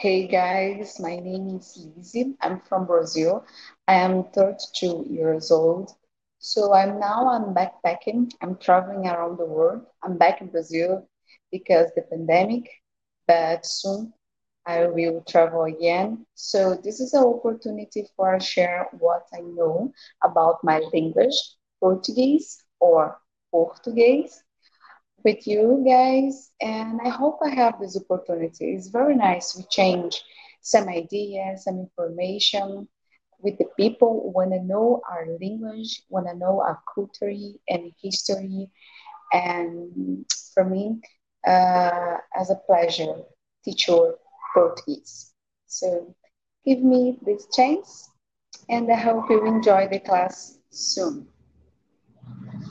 Hey guys, my name is Lizzie. I'm from Brazil. I am 32 years old. So I'm now I'm backpacking. I'm traveling around the world. I'm back in Brazil because the pandemic, but soon I will travel again. So this is an opportunity for I share what I know about my language, Portuguese or Portuguese with you guys. And I hope I have this opportunity. It's very nice. We change some ideas, some information with the people who want to know our language, want to know our culture and history. And for me, uh, as a pleasure, teacher Portuguese. So give me this chance and I hope you enjoy the class soon.